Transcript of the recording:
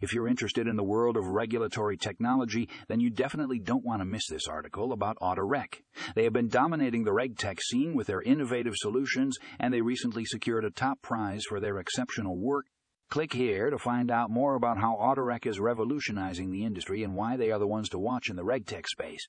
If you're interested in the world of regulatory technology, then you definitely don't want to miss this article about AutoRek. They have been dominating the regtech scene with their innovative solutions, and they recently secured a top prize for their exceptional work. Click here to find out more about how AutoRek is revolutionizing the industry and why they are the ones to watch in the regtech space.